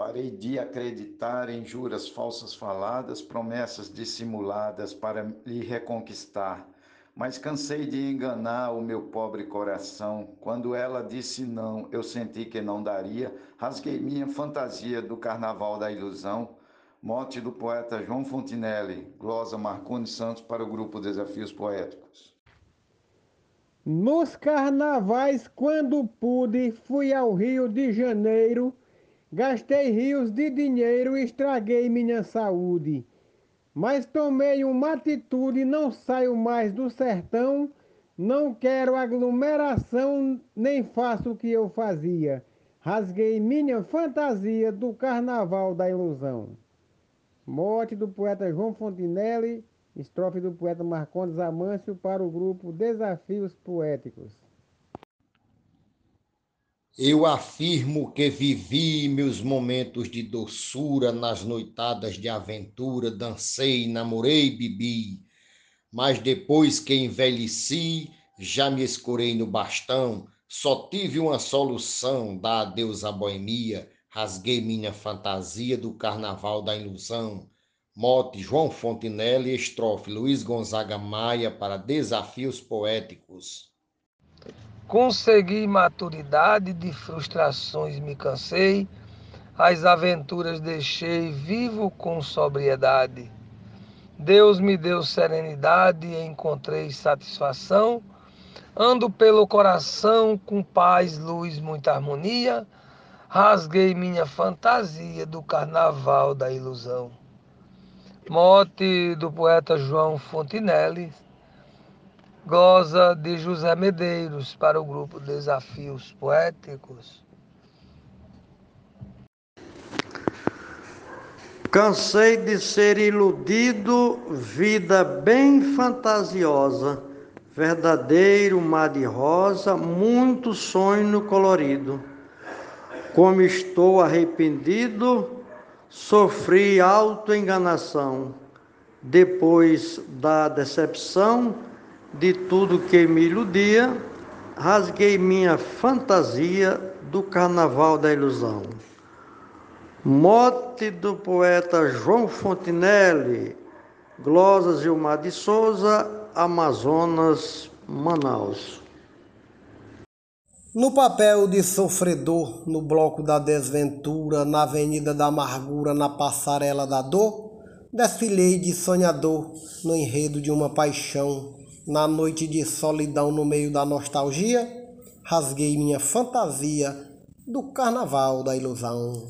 Parei de acreditar em juras falsas faladas, promessas dissimuladas para lhe reconquistar. Mas cansei de enganar o meu pobre coração. Quando ela disse não, eu senti que não daria. Rasguei minha fantasia do carnaval da ilusão. Mote do poeta João Fontinelli, glosa Marconi Santos para o grupo Desafios Poéticos. Nos carnavais, quando pude, fui ao Rio de Janeiro Gastei rios de dinheiro e estraguei minha saúde. Mas tomei uma atitude, não saio mais do sertão, não quero aglomeração, nem faço o que eu fazia. Rasguei minha fantasia do carnaval da ilusão. Morte do poeta João Fontinelli, estrofe do poeta Marcondes Amâncio para o grupo Desafios Poéticos. Eu afirmo que vivi meus momentos de doçura nas noitadas de aventura, dancei, namorei, bebi. Mas depois que envelheci, já me escurei no bastão, só tive uma solução, dar adeus à boemia, rasguei minha fantasia do carnaval da ilusão. Mote João Fontinelli, estrofe Luiz Gonzaga Maia para Desafios Poéticos. Consegui maturidade, de frustrações me cansei, as aventuras deixei, vivo com sobriedade. Deus me deu serenidade, encontrei satisfação, ando pelo coração com paz, luz, muita harmonia, rasguei minha fantasia do carnaval da ilusão. Mote do poeta João Fontinelli, Goza de José Medeiros para o grupo Desafios Poéticos. Cansei de ser iludido, vida bem fantasiosa, verdadeiro mar de rosa, muito sonho colorido. Como estou arrependido, sofri autoenganação. Depois da decepção, de tudo que me iludia, rasguei minha fantasia do carnaval da ilusão. Mote do poeta João Fontinelli, Glosa Gilmar de Souza, Amazonas, Manaus. No papel de sofredor, no bloco da desventura, na avenida da amargura, na passarela da dor, desfilei de sonhador no enredo de uma paixão na noite de solidão no meio da nostalgia, rasguei minha fantasia do carnaval da ilusão.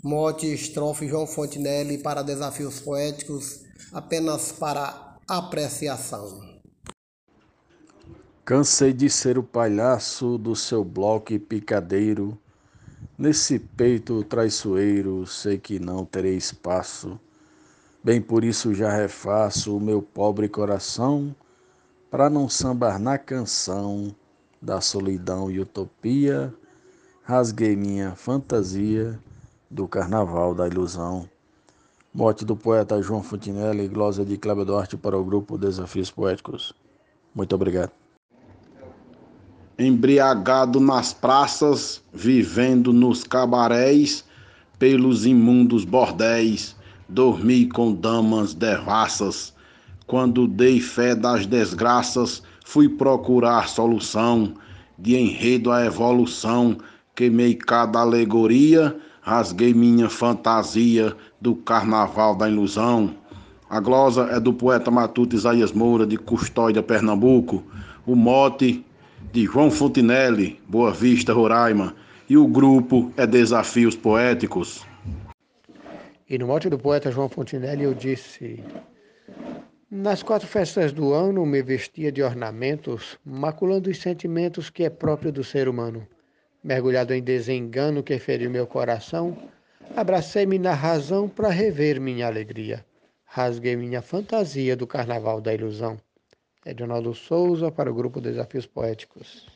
Mote estrofe João Fontenelle para desafios poéticos, apenas para apreciação. Cansei de ser o palhaço do seu bloco picadeiro. Nesse peito traiçoeiro, sei que não terei espaço. Bem por isso já refaço o meu pobre coração para não sambar na canção da solidão e utopia, rasguei minha fantasia do carnaval da ilusão. Morte do poeta João Fontinelli, glosa de Cláudio Duarte para o grupo Desafios Poéticos. Muito obrigado. Embriagado nas praças, vivendo nos cabarés, pelos imundos bordéis, dormi com damas devassas quando dei fé das desgraças, fui procurar solução, de enredo à evolução, queimei cada alegoria, rasguei minha fantasia do carnaval da ilusão. A glosa é do poeta matuto Isaías Moura, de Custódia, Pernambuco. O mote de João Fontinelli, Boa Vista, Roraima. E o grupo é Desafios Poéticos. E no mote do poeta João Fontinelli eu disse: nas quatro festas do ano me vestia de ornamentos, maculando os sentimentos que é próprio do ser humano. Mergulhado em desengano que feriu meu coração, abracei-me na razão para rever minha alegria. Rasguei minha fantasia do carnaval da ilusão. Edinaldo Souza para o grupo Desafios Poéticos.